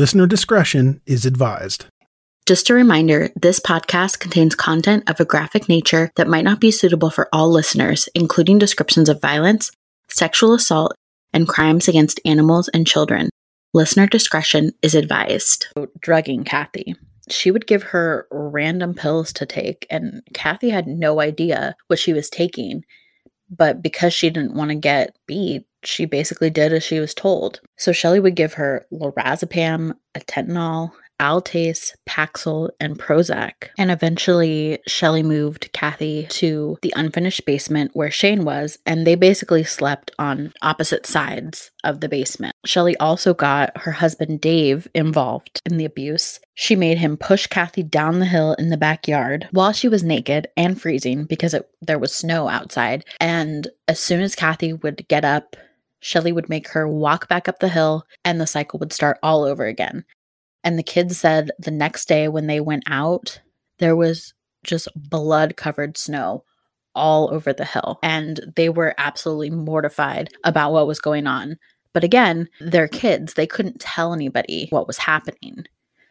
Listener discretion is advised. Just a reminder this podcast contains content of a graphic nature that might not be suitable for all listeners, including descriptions of violence, sexual assault, and crimes against animals and children. Listener discretion is advised. Drugging Kathy. She would give her random pills to take, and Kathy had no idea what she was taking. But because she didn't want to get beat, she basically did as she was told. So Shelley would give her lorazepam, atenolol, Altace, Paxil, and Prozac. And eventually, Shelley moved Kathy to the unfinished basement where Shane was, and they basically slept on opposite sides of the basement. Shelley also got her husband Dave involved in the abuse. She made him push Kathy down the hill in the backyard while she was naked and freezing because it, there was snow outside. And as soon as Kathy would get up, Shelley would make her walk back up the hill and the cycle would start all over again. And the kids said the next day when they went out, there was just blood covered snow all over the hill. And they were absolutely mortified about what was going on. But again, they're kids. They couldn't tell anybody what was happening.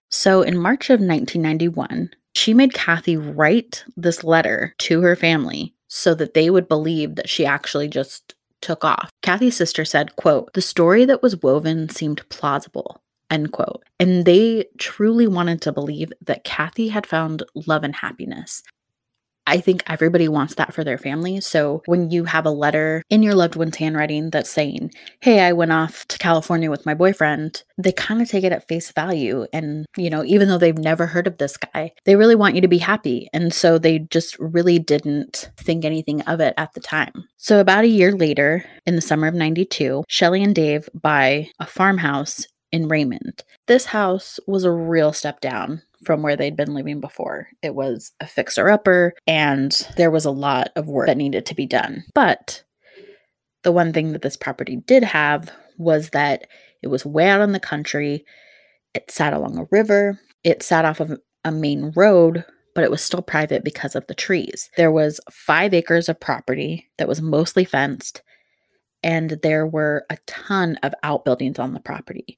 So in March of 1991, she made Kathy write this letter to her family so that they would believe that she actually just took off. Kathy's sister said, quote, the story that was woven seemed plausible, end quote. And they truly wanted to believe that Kathy had found love and happiness. I think everybody wants that for their family. So when you have a letter in your loved one's handwriting that's saying, Hey, I went off to California with my boyfriend, they kind of take it at face value. And, you know, even though they've never heard of this guy, they really want you to be happy. And so they just really didn't think anything of it at the time. So about a year later, in the summer of 92, Shelley and Dave buy a farmhouse in Raymond. This house was a real step down from where they'd been living before. It was a fixer upper, and there was a lot of work that needed to be done. But the one thing that this property did have was that it was way out in the country. It sat along a river, it sat off of a main road, but it was still private because of the trees. There was five acres of property that was mostly fenced, and there were a ton of outbuildings on the property.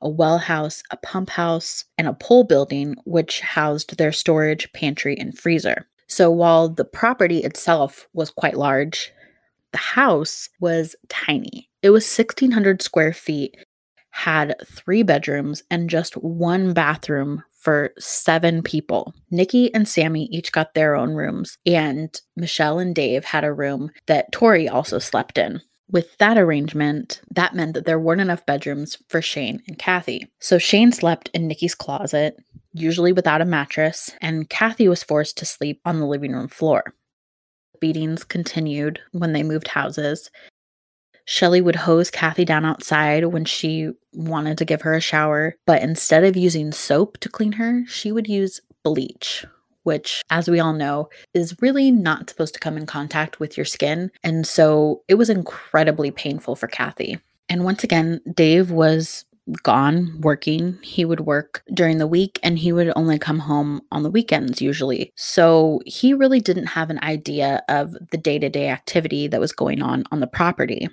a well house, a pump house, and a pole building, which housed their storage, pantry, and freezer. So while the property itself was quite large, the house was tiny. It was 1,600 square feet, had three bedrooms, and just one bathroom for seven people. Nikki and Sammy each got their own rooms, and Michelle and Dave had a room that Tori also slept in. With that arrangement, that meant that there weren't enough bedrooms for Shane and Kathy. So Shane slept in Nikki's closet, usually without a mattress, and Kathy was forced to sleep on the living room floor. Beatings continued when they moved houses. Shelly would hose Kathy down outside when she wanted to give her a shower, but instead of using soap to clean her, she would use bleach, which, as we all know, is really not supposed to come in contact with your skin. And so it was incredibly painful for Kathy. And once again, Dave was gone working. He would work during the week and he would only come home on the weekends usually. So he really didn't have an idea of the day to day activity that was going on on the property.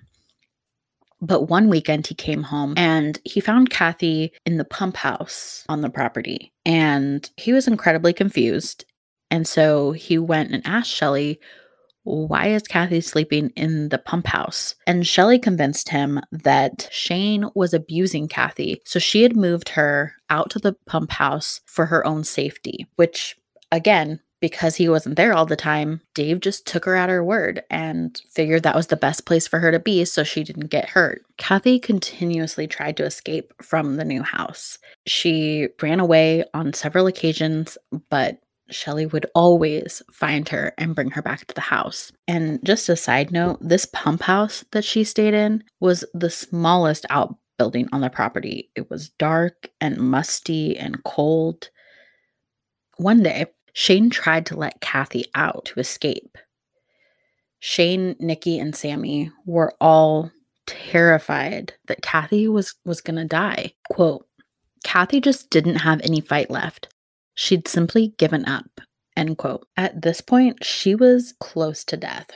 But one weekend he came home and he found Kathy in the pump house on the property. And he was incredibly confused. And so he went and asked Shelly, why is Kathy sleeping in the pump house? And Shelly convinced him that Shane was abusing Kathy. So she had moved her out to the pump house for her own safety, which again because he wasn't there all the time, Dave just took her at her word and figured that was the best place for her to be so she didn't get hurt. Kathy continuously tried to escape from the new house. She ran away on several occasions, but Shelly would always find her and bring her back to the house. And just a side note, this pump house that she stayed in was the smallest outbuilding on the property. It was dark and musty and cold. One day, Shane tried to let Kathy out to escape. Shane, Nikki, and Sammy were all terrified that Kathy was, was going to die. Quote, Kathy just didn't have any fight left. She'd simply given up. End quote. At this point, she was close to death.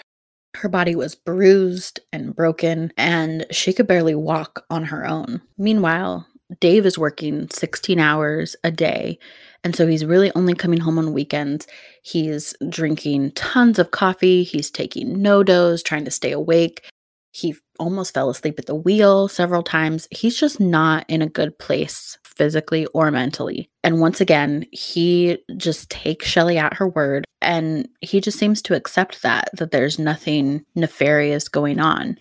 Her body was bruised and broken, and she could barely walk on her own. Meanwhile, Dave is working 16 hours a day and so he's really only coming home on weekends. He's drinking tons of coffee. He's taking NoDoz, trying to stay awake. He almost fell asleep at the wheel several times. He's just not in a good place physically or mentally. And once again, he just takes Shelly at her word and he just seems to accept that, that there's nothing nefarious going on.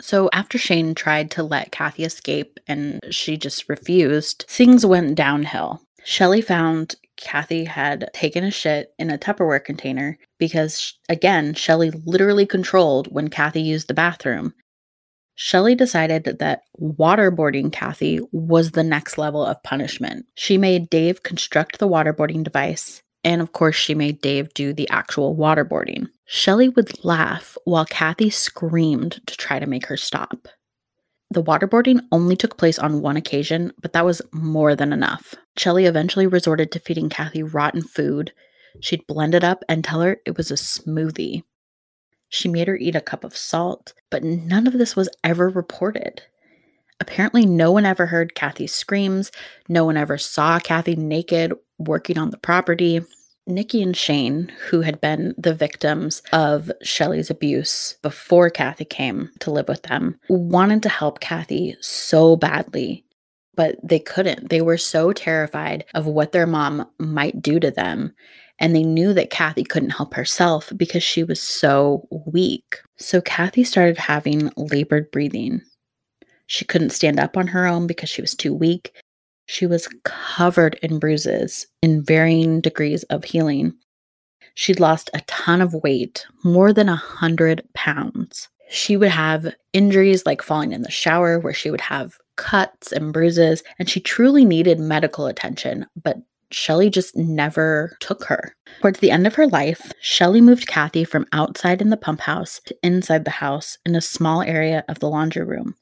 So after Shane tried to let Kathy escape and she just refused, things went downhill. Shelly found Kathy had taken a shit in a Tupperware container because, again, Shelly literally controlled when Kathy used the bathroom. Shelly decided that waterboarding Kathy was the next level of punishment. She made Dave construct the waterboarding device, and of course, she made Dave do the actual waterboarding. Shelly would laugh while Kathy screamed to try to make her stop. The waterboarding only took place on one occasion, but that was more than enough. Shelly eventually resorted to feeding Kathy rotten food. She'd blend it up and tell her it was a smoothie. She made her eat a cup of salt, but none of this was ever reported. Apparently, no one ever heard Kathy's screams. No one ever saw Kathy naked working on the property. Nikki and Shane, who had been the victims of Shelly's abuse before Kathy came to live with them, wanted to help Kathy so badly, but they couldn't. They were so terrified of what their mom might do to them. And they knew that Kathy couldn't help herself because she was so weak. So Kathy started having labored breathing. She couldn't stand up on her own because she was too weak. She was covered in bruises in varying degrees of healing. She'd lost a ton of weight, more than a hundred pounds. She would have injuries like falling in the shower, where she would have cuts and bruises, and she truly needed medical attention, but Shelly just never took her. Towards the end of her life, Shelly moved Kathy from outside in the pump house to inside the house in a small area of the laundry room.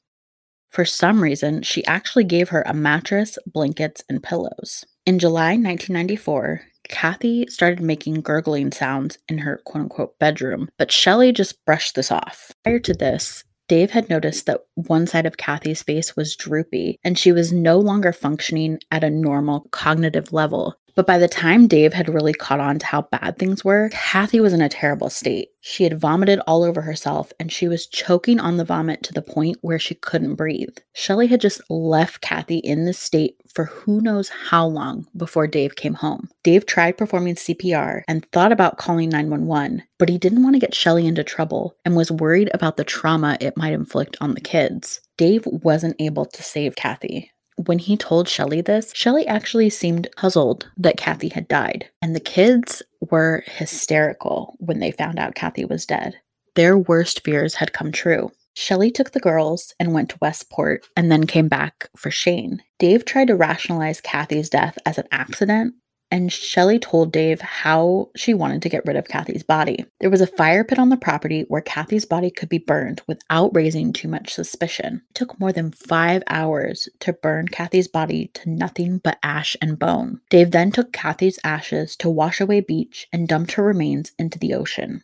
For some reason, she actually gave her a mattress, blankets, and pillows. In July 1994, Kathy started making gurgling sounds in her quote unquote bedroom, but Shelly just brushed this off. Prior to this, Dave had noticed that one side of Kathy's face was droopy and she was no longer functioning at a normal cognitive level. But by the time Dave had really caught on to how bad things were, Kathy was in a terrible state. She had vomited all over herself and she was choking on the vomit to the point where she couldn't breathe. Shelley had just left Kathy in this state for who knows how long before Dave came home. Dave tried performing CPR and thought about calling 911, but he didn't want to get Shelley into trouble and was worried about the trauma it might inflict on the kids. Dave wasn't able to save Kathy. When he told Shelley this, Shelley actually seemed puzzled that Kathy had died, and the kids were hysterical when they found out Kathy was dead. Their worst fears had come true. Shelley took the girls and went to Westport and then came back for Shane. Dave tried to rationalize Kathy's death as an accident, and Shelley told Dave how she wanted to get rid of Kathy's body. There was a fire pit on the property where Kathy's body could be burned without raising too much suspicion. It took more than five hours to burn Kathy's body to nothing but ash and bone. Dave then took Kathy's ashes to Washaway Beach and dumped her remains into the ocean.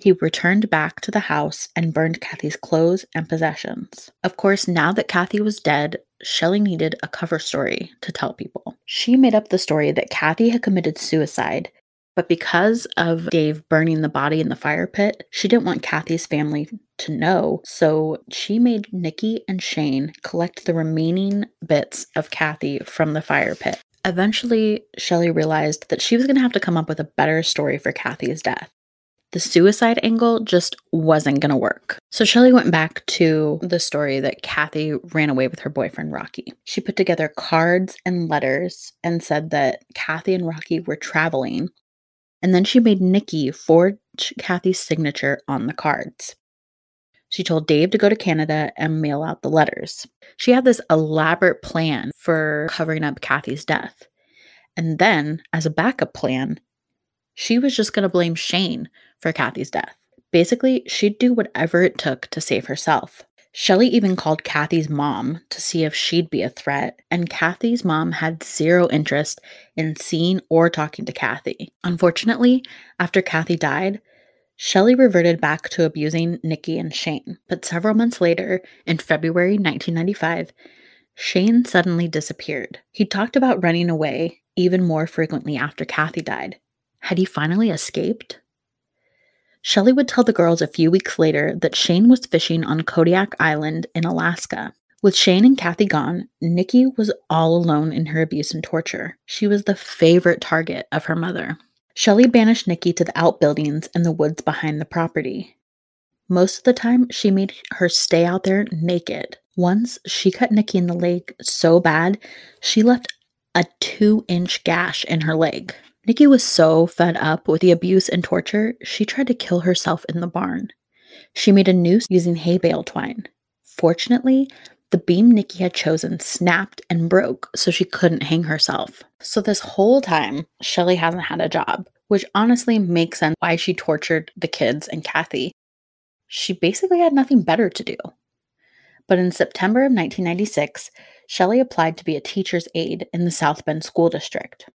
He returned back to the house and burned Kathy's clothes and possessions. Of course, now that Kathy was dead, Shelley needed a cover story to tell people. She made up the story that Kathy had committed suicide, but because of Dave burning the body in the fire pit, she didn't want Kathy's family to know, so she made Nikki and Shane collect the remaining bits of Kathy from the fire pit. Eventually, Shelley realized that she was going to have to come up with a better story for Kathy's death the suicide angle just wasn't going to work. So Shelley went back to the story that Kathy ran away with her boyfriend Rocky. She put together cards and letters and said that Kathy and Rocky were traveling. And then she made Nikki forge Kathy's signature on the cards. She told Dave to go to Canada and mail out the letters. She had this elaborate plan for covering up Kathy's death. And then, as a backup plan, she was just going to blame Shane for Kathy's death. Basically, she'd do whatever it took to save herself. Shelley even called Kathy's mom to see if she'd be a threat, and Kathy's mom had zero interest in seeing or talking to Kathy. Unfortunately, after Kathy died, Shelley reverted back to abusing Nikki and Shane. But several months later, in February 1995, Shane suddenly disappeared. He talked about running away even more frequently after Kathy died. Had he finally escaped? Shelley would tell the girls a few weeks later that Shane was fishing on Kodiak Island in Alaska. With Shane and Kathy gone, Nikki was all alone in her abuse and torture. She was the favorite target of her mother. Shelley banished Nikki to the outbuildings and the woods behind the property. Most of the time, she made her stay out there naked. Once, she cut Nikki in the leg so bad, she left a two inch gash in her leg. Nikki was so fed up with the abuse and torture, she tried to kill herself in the barn. She made a noose using hay bale twine. Fortunately, the beam Nikki had chosen snapped and broke, so she couldn't hang herself. So, this whole time, Shelley hasn't had a job, which honestly makes sense why she tortured the kids and Kathy. She basically had nothing better to do. But in September of 1996, Shelley applied to be a teacher's aide in the South Bend School District.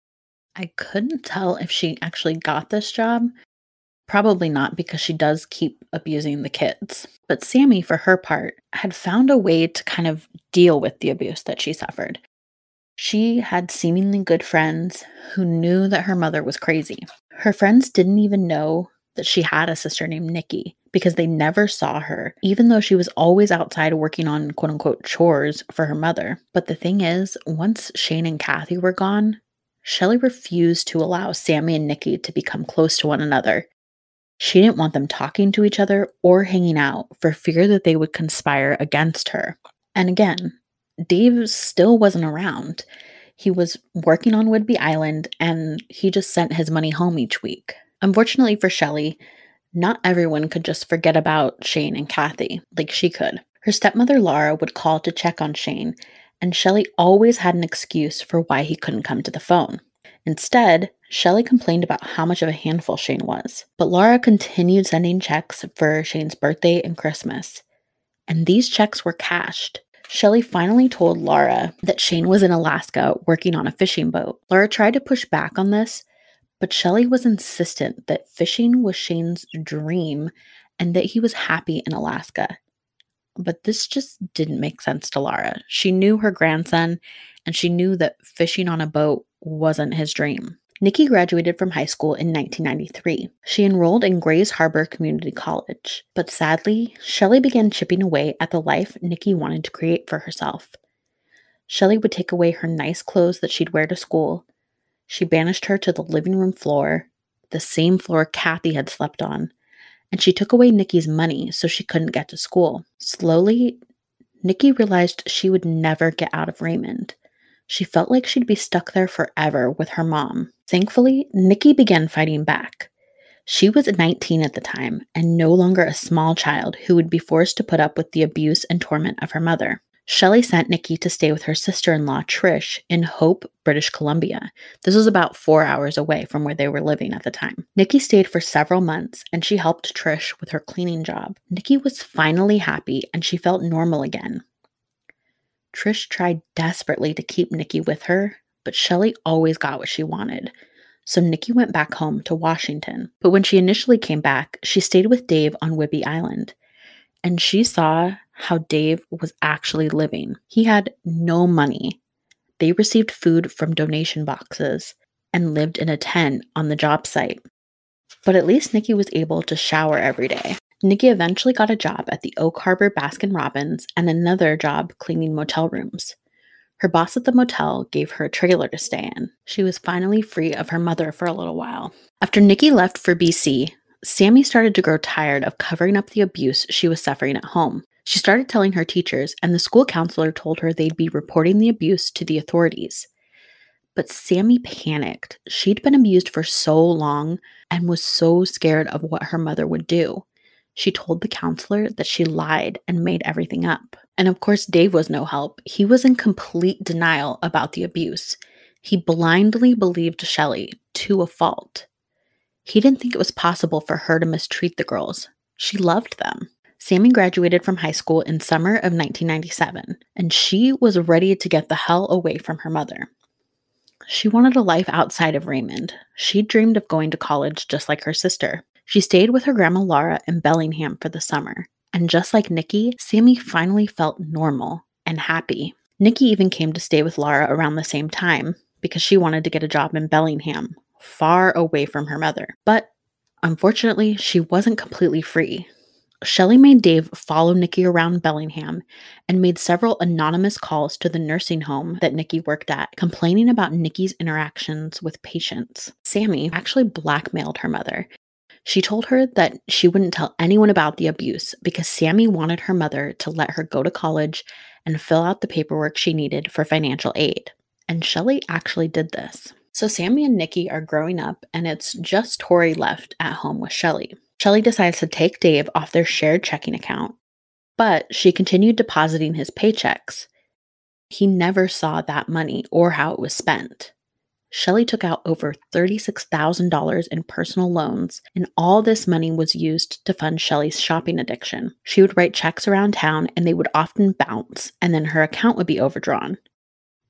I couldn't tell if she actually got this job. Probably not because she does keep abusing the kids. But Sammy, for her part, had found a way to kind of deal with the abuse that she suffered. She had seemingly good friends who knew that her mother was crazy. Her friends didn't even know that she had a sister named Nikki because they never saw her, even though she was always outside working on quote unquote chores for her mother. But the thing is, once Shane and Kathy were gone, Shelley refused to allow Sammy and Nikki to become close to one another. She didn't want them talking to each other or hanging out for fear that they would conspire against her. And again, Dave still wasn't around. He was working on Whidbey Island and he just sent his money home each week. Unfortunately for Shelley, not everyone could just forget about Shane and Kathy like she could. Her stepmother Laura would call to check on Shane and Shelley always had an excuse for why he couldn't come to the phone. Instead, Shelley complained about how much of a handful Shane was, but Laura continued sending checks for Shane's birthday and Christmas. And these checks were cashed. Shelley finally told Laura that Shane was in Alaska working on a fishing boat. Laura tried to push back on this, but Shelley was insistent that fishing was Shane's dream and that he was happy in Alaska but this just didn't make sense to Laura. She knew her grandson and she knew that fishing on a boat wasn't his dream. Nikki graduated from high school in 1993. She enrolled in Grays Harbor Community College, but sadly, Shelley began chipping away at the life Nikki wanted to create for herself. Shelley would take away her nice clothes that she'd wear to school. She banished her to the living room floor, the same floor Kathy had slept on, and she took away Nikki's money so she couldn't get to school. Slowly, Nikki realized she would never get out of Raymond. She felt like she'd be stuck there forever with her mom. Thankfully, Nikki began fighting back. She was 19 at the time and no longer a small child who would be forced to put up with the abuse and torment of her mother. Shelley sent Nikki to stay with her sister in law, Trish, in Hope, British Columbia. This was about four hours away from where they were living at the time. Nikki stayed for several months and she helped Trish with her cleaning job. Nikki was finally happy and she felt normal again. Trish tried desperately to keep Nikki with her, but Shelley always got what she wanted. So Nikki went back home to Washington. But when she initially came back, she stayed with Dave on Whidbey Island. And she saw how Dave was actually living. He had no money. They received food from donation boxes and lived in a tent on the job site. But at least Nikki was able to shower every day. Nikki eventually got a job at the Oak Harbor Baskin Robbins and another job cleaning motel rooms. Her boss at the motel gave her a trailer to stay in. She was finally free of her mother for a little while. After Nikki left for BC, Sammy started to grow tired of covering up the abuse she was suffering at home. She started telling her teachers, and the school counselor told her they'd be reporting the abuse to the authorities. But Sammy panicked. She'd been abused for so long and was so scared of what her mother would do. She told the counselor that she lied and made everything up. And of course, Dave was no help. He was in complete denial about the abuse. He blindly believed Shelley to a fault. He didn't think it was possible for her to mistreat the girls. She loved them. Sammy graduated from high school in summer of 1997, and she was ready to get the hell away from her mother. She wanted a life outside of Raymond. She dreamed of going to college just like her sister. She stayed with her grandma Laura in Bellingham for the summer. And just like Nikki, Sammy finally felt normal and happy. Nikki even came to stay with Laura around the same time because she wanted to get a job in Bellingham, far away from her mother. But unfortunately, she wasn't completely free. Shelley made Dave follow Nikki around Bellingham and made several anonymous calls to the nursing home that Nikki worked at, complaining about Nikki's interactions with patients. Sammy actually blackmailed her mother she told her that she wouldn't tell anyone about the abuse because Sammy wanted her mother to let her go to college and fill out the paperwork she needed for financial aid. And Shelley actually did this. So Sammy and Nikki are growing up, and it's just Tori left at home with Shelley. Shelley decides to take Dave off their shared checking account, but she continued depositing his paychecks. He never saw that money or how it was spent. Shelley took out over $36,000 in personal loans, and all this money was used to fund Shelley's shopping addiction. She would write checks around town and they would often bounce, and then her account would be overdrawn.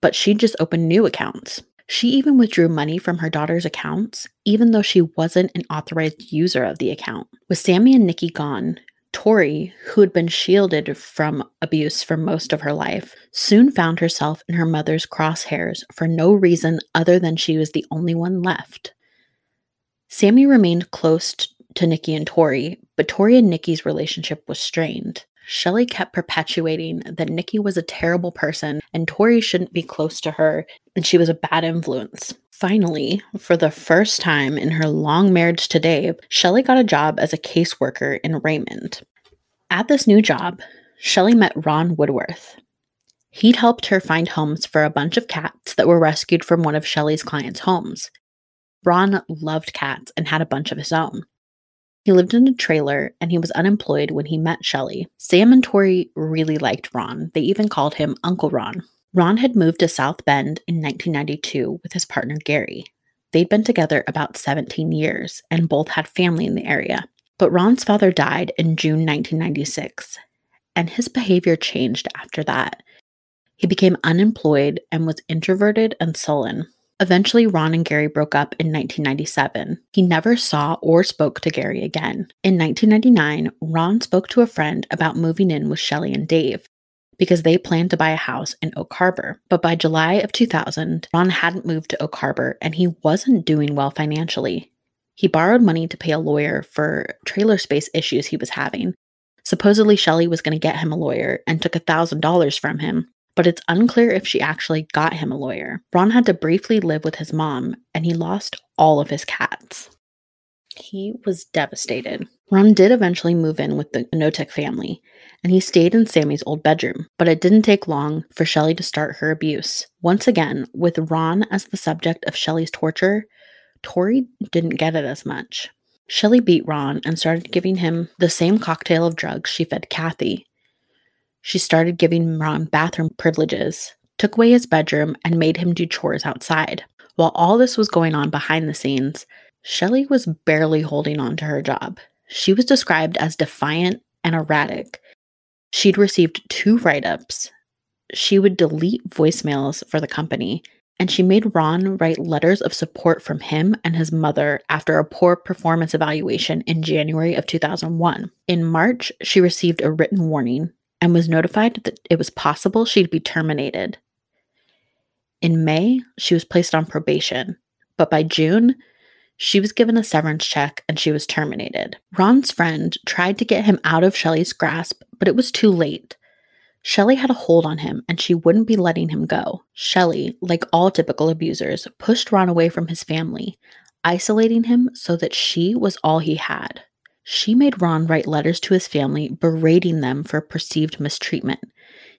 But she'd just open new accounts. She even withdrew money from her daughter's accounts, even though she wasn't an authorized user of the account. With Sammy and Nikki gone, Tori, who had been shielded from abuse for most of her life, soon found herself in her mother's crosshairs for no reason other than she was the only one left. Sammy remained close to Nikki and Tori, but Tori and Nikki's relationship was strained. Shelley kept perpetuating that Nikki was a terrible person and Tori shouldn't be close to her and she was a bad influence. Finally, for the first time in her long marriage to Dave, Shelley got a job as a caseworker in Raymond. At this new job, Shelley met Ron Woodworth. He'd helped her find homes for a bunch of cats that were rescued from one of Shelley's clients' homes. Ron loved cats and had a bunch of his own. He lived in a trailer and he was unemployed when he met Shelley. Sam and Tori really liked Ron. They even called him Uncle Ron. Ron had moved to South Bend in 1992 with his partner Gary. They'd been together about 17 years and both had family in the area. But Ron's father died in June 1996, and his behavior changed after that. He became unemployed and was introverted and sullen. Eventually, Ron and Gary broke up in 1997. He never saw or spoke to Gary again. In 1999, Ron spoke to a friend about moving in with Shelley and Dave. because they planned to buy a house in Oak Harbor. But by July of 2000, Ron hadn't moved to Oak Harbor and he wasn't doing well financially. He borrowed money to pay a lawyer for trailer space issues he was having. Supposedly, Shelley was going to get him a lawyer and took $1,000 from him, but it's unclear if she actually got him a lawyer. Ron had to briefly live with his mom, and he lost all of his cats. He was devastated. Ron did eventually move in with the Knotek family, and he stayed in Sammy's old bedroom, but it didn't take long for Shelly to start her abuse. Once again, with Ron as the subject of Shelly's torture, Tori didn't get it as much. Shelly beat Ron and started giving him the same cocktail of drugs she fed Kathy. She started giving Ron bathroom privileges, took away his bedroom, and made him do chores outside. While all this was going on behind the scenes, Shelley was barely holding on to her job. She was described as defiant and erratic. She'd received two write ups. She would delete voicemails for the company, and she made Ron write letters of support from him and his mother after a poor performance evaluation in January of 2001. In March, she received a written warning and was notified that it was possible she'd be terminated. In May, she was placed on probation, but by June, she was given a severance check and she was terminated. Ron's friend tried to get him out of Shelley's grasp, but it was too late. Shelley had a hold on him and she wouldn't be letting him go. Shelley, like all typical abusers, pushed Ron away from his family, isolating him so that she was all he had. She made Ron write letters to his family berating them for perceived mistreatment.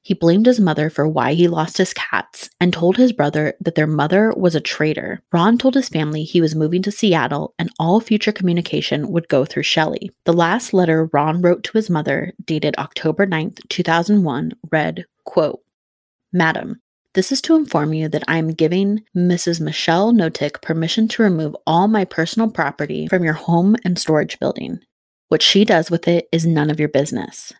He blamed his mother for why he lost his cats and told his brother that their mother was a traitor. Ron told his family he was moving to Seattle and all future communication would go through Shelley. The last letter Ron wrote to his mother, dated October 9th, 2001, read, quote, Madam, this is to inform you that I am giving Mrs. Michelle Knotek permission to remove all my personal property from your home and storage building. What she does with it is none of your business.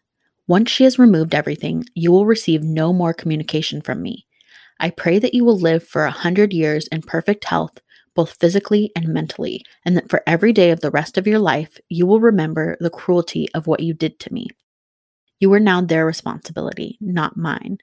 Once she has removed everything, you will receive no more communication from me. I pray that you will live for a hundred years in perfect health, both physically and mentally, and that for every day of the rest of your life, you will remember the cruelty of what you did to me. You are now their responsibility, not mine.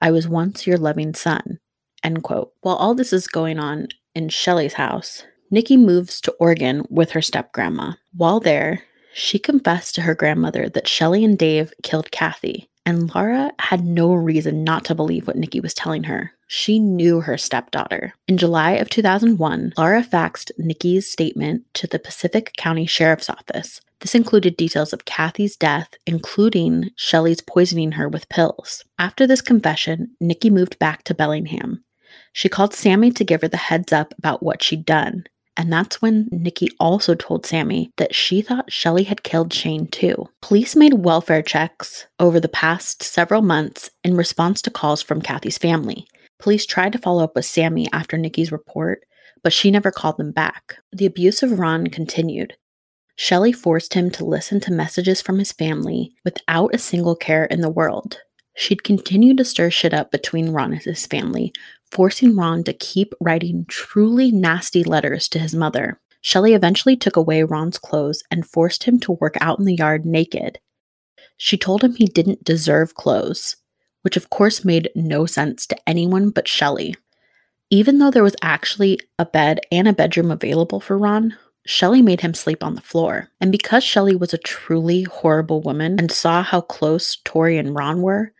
I was once your loving son. End quote. While all this is going on in Shelley's house, Nikki moves to Oregon with her step grandma. While there, she confessed to her grandmother that Shelly and Dave killed Kathy, and Laura had no reason not to believe what Nikki was telling her. She knew her stepdaughter. In July of 2001, Laura faxed Nikki's statement to the Pacific County Sheriff's Office. This included details of Kathy's death, including Shelley's poisoning her with pills. After this confession, Nikki moved back to Bellingham. She called Sammy to give her the heads up about what she'd done. And that's when Nikki also told Sammy that she thought Shelley had killed Shane too. Police made welfare checks over the past several months in response to calls from Kathy's family. Police tried to follow up with Sammy after Nikki's report, but she never called them back. The abuse of Ron continued. Shelley forced him to listen to messages from his family without a single care in the world. She'd continue to stir shit up between Ron and his family, forcing Ron to keep writing truly nasty letters to his mother. Shelley eventually took away Ron's clothes and forced him to work out in the yard naked. She told him he didn't deserve clothes, which of course made no sense to anyone but Shelley. Even though there was actually a bed and a bedroom available for Ron, Shelley made him sleep on the floor. And because Shelley was a truly horrible woman and saw how close Tori and Ron were,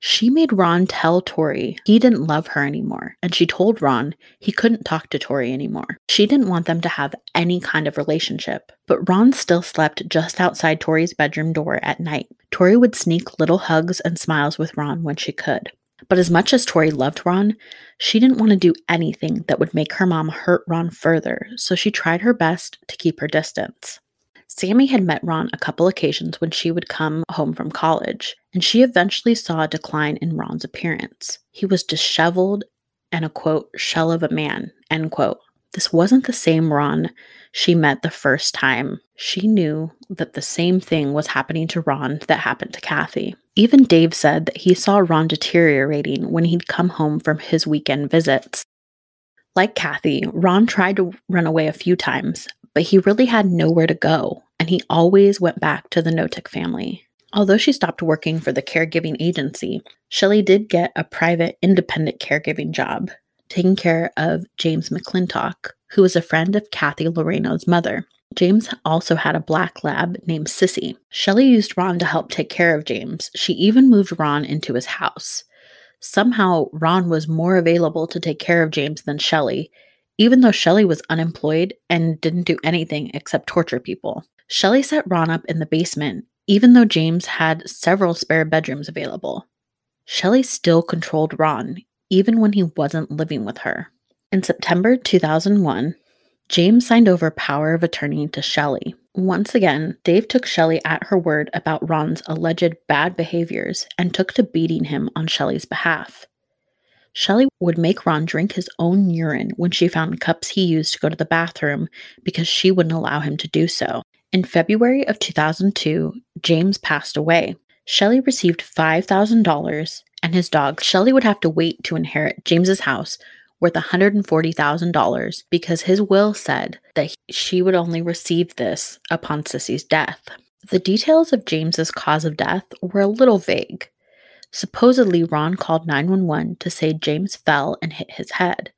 she made Ron tell Tori he didn't love her anymore, and she told Ron he couldn't talk to Tori anymore. She didn't want them to have any kind of relationship. But Ron still slept just outside Tori's bedroom door at night. Tori would sneak little hugs and smiles with Ron when she could. But as much as Tori loved Ron, she didn't want to do anything that would make her mom hurt Ron further, so she tried her best to keep her distance. Sammy had met Ron a couple occasions when she would come home from college, and she eventually saw a decline in Ron's appearance. He was disheveled and a quote, shell of a man, end quote. This wasn't the same Ron she met the first time. She knew that the same thing was happening to Ron that happened to Kathy. Even Dave said that he saw Ron deteriorating when he'd come home from his weekend visits. Like Kathy, Ron tried to run away a few times, but he really had nowhere to go and he always went back to the Knotek family. Although she stopped working for the caregiving agency, Shelley did get a private independent caregiving job, taking care of James McClintock, who was a friend of Kathy Loreno's mother. James also had a black lab named Sissy. Shelley used Ron to help take care of James. She even moved Ron into his house. Somehow, Ron was more available to take care of James than Shelley, even though Shelley was unemployed and didn't do anything except torture people. Shelley set Ron up in the basement, even though James had several spare bedrooms available. Shelley still controlled Ron, even when he wasn't living with her. In September 2001, James signed over power of attorney to Shelley. Once again, Dave took Shelley at her word about Ron's alleged bad behaviors and took to beating him on Shelley's behalf. Shelley would make Ron drink his own urine when she found cups he used to go to the bathroom because she wouldn't allow him to do so. In February of 2002, James passed away. Shelley received $5,000 and his dog. Shelley would have to wait to inherit James's house worth $140,000 because his will said that she would only receive this upon Sissy's death. The details of James's cause of death were a little vague. Supposedly, Ron called 911 to say James fell and hit his head.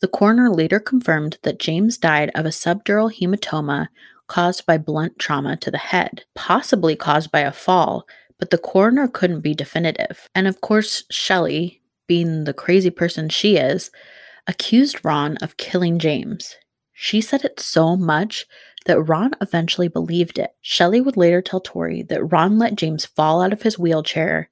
The coroner later confirmed that James died of a subdural hematoma caused by blunt trauma to the head, possibly caused by a fall, but the coroner couldn't be definitive. And of course, Shelley, being the crazy person she is, accused Ron of killing James. She said it so much that Ron eventually believed it. Shelley would later tell Tori that Ron let James fall out of his wheelchair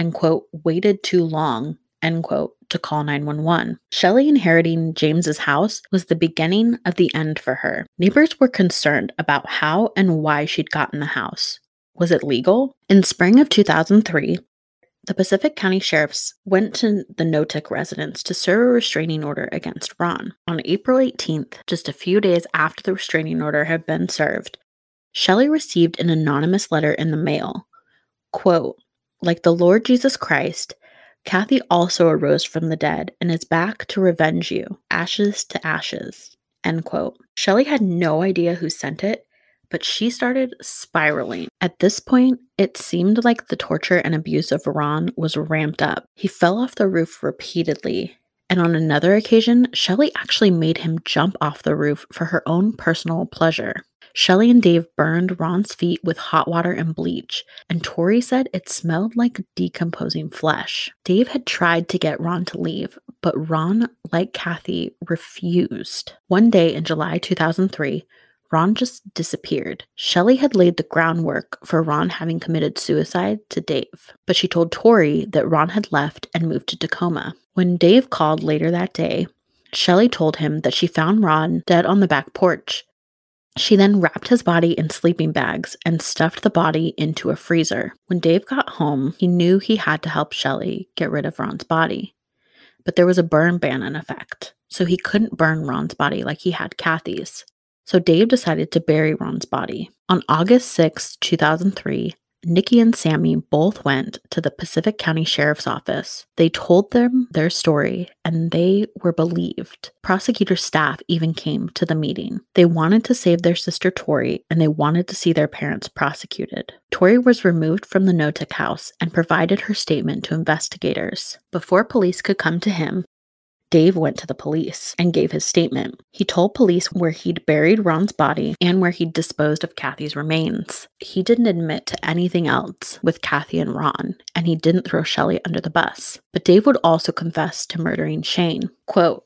and, quote, waited too long, end quote, to call 911. Shelley inheriting James's house was the beginning of the end for her. Neighbors were concerned about how and why she'd gotten the house. Was it legal? In spring of 2003, the Pacific County Sheriffs went to the Knotek residence to serve a restraining order against Ron. On April 18th, just a few days after the restraining order had been served, Shelley received an anonymous letter in the mail. Quote, like the Lord Jesus Christ, Kathy also arose from the dead and is back to revenge you, ashes to ashes. End quote. Shelley had no idea who sent it, but she started spiraling. At this point, it seemed like the torture and abuse of Ron was ramped up. He fell off the roof repeatedly, and on another occasion, Shelley actually made him jump off the roof for her own personal pleasure. Shelley and Dave burned Ron's feet with hot water and bleach, and Tori said it smelled like decomposing flesh. Dave had tried to get Ron to leave, but Ron, like Kathy, refused. One day in July 2003, Ron just disappeared. Shelley had laid the groundwork for Ron having committed suicide to Dave, but she told Tori that Ron had left and moved to Tacoma. When Dave called later that day, Shelley told him that she found Ron dead on the back porch. She then wrapped his body in sleeping bags and stuffed the body into a freezer. When Dave got home, he knew he had to help Shelley get rid of Ron's body. But there was a burn ban in effect, so he couldn't burn Ron's body like he had Kathy's. So Dave decided to bury Ron's body. On August 6, 2003, Nikki and Sammy both went to the Pacific County Sheriff's Office. They told them their story and they were believed. Prosecutor staff even came to the meeting. They wanted to save their sister Tori and they wanted to see their parents prosecuted. Tori was removed from the Knotek house and provided her statement to investigators. Before police could come to him, Dave went to the police and gave his statement. He told police where he'd buried Ron's body and where he'd disposed of Kathy's remains. He didn't admit to anything else with Kathy and Ron, and he didn't throw Shelley under the bus. But Dave would also confess to murdering Shane. Quote,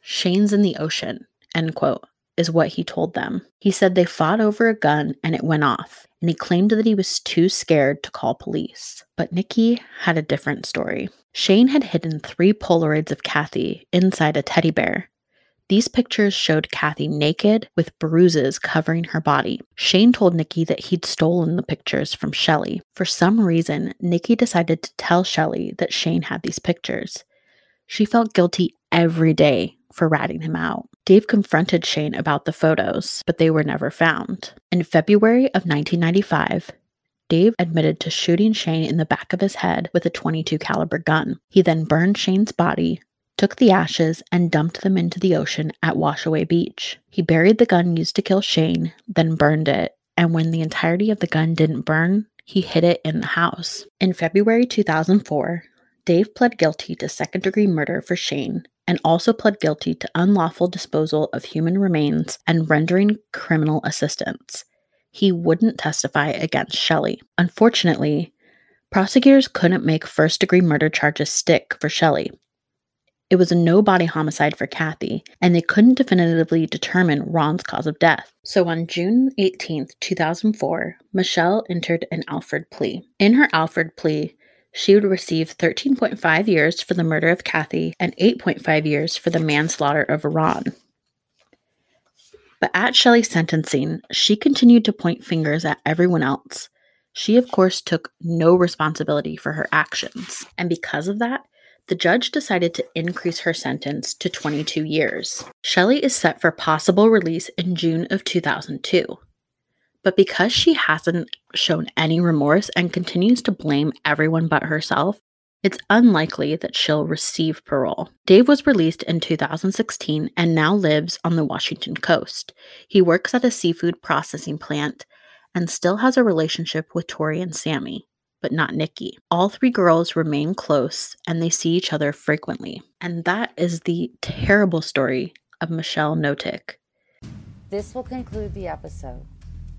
Shane's in the ocean, end quote, is what he told them. He said they fought over a gun and it went off, and he claimed that he was too scared to call police. But Nikki had a different story. Shane had hidden three Polaroids of Kathy inside a teddy bear. These pictures showed Kathy naked with bruises covering her body. Shane told Nikki that he'd stolen the pictures from Shelley. For some reason, Nikki decided to tell Shelley that Shane had these pictures. She felt guilty every day for ratting him out. Dave confronted Shane about the photos, but they were never found. In February of 1995, Dave admitted to shooting Shane in the back of his head with a 22 caliber gun. He then burned Shane's body, took the ashes and dumped them into the ocean at Washaway Beach. He buried the gun used to kill Shane, then burned it, and when the entirety of the gun didn't burn, he hid it in the house. In February 2004, Dave pled guilty to second degree murder for Shane and also pled guilty to unlawful disposal of human remains and rendering criminal assistance. He wouldn't testify against Shelley. Unfortunately, prosecutors couldn't make first degree murder charges stick for Shelley. It was a no body homicide for Kathy, and they couldn't definitively determine Ron's cause of death. So on June 18, 2004, Michelle entered an Alford plea. In her Alford plea, she would receive 13.5 years for the murder of Kathy and 8.5 years for the manslaughter of Ron. But at Shelley's sentencing, she continued to point fingers at everyone else. She, of course, took no responsibility for her actions. And because of that, the judge decided to increase her sentence to 22 years. Shelley is set for possible release in June of 2002. But because she hasn't shown any remorse and continues to blame everyone but herself, it's unlikely that she'll receive parole. Dave was released in 2016 and now lives on the Washington coast. He works at a seafood processing plant and still has a relationship with Tori and Sammy but not Nikki. All three girls remain close and they see each other frequently. And that is the terrible story of Michelle Knotek. This will conclude the episode.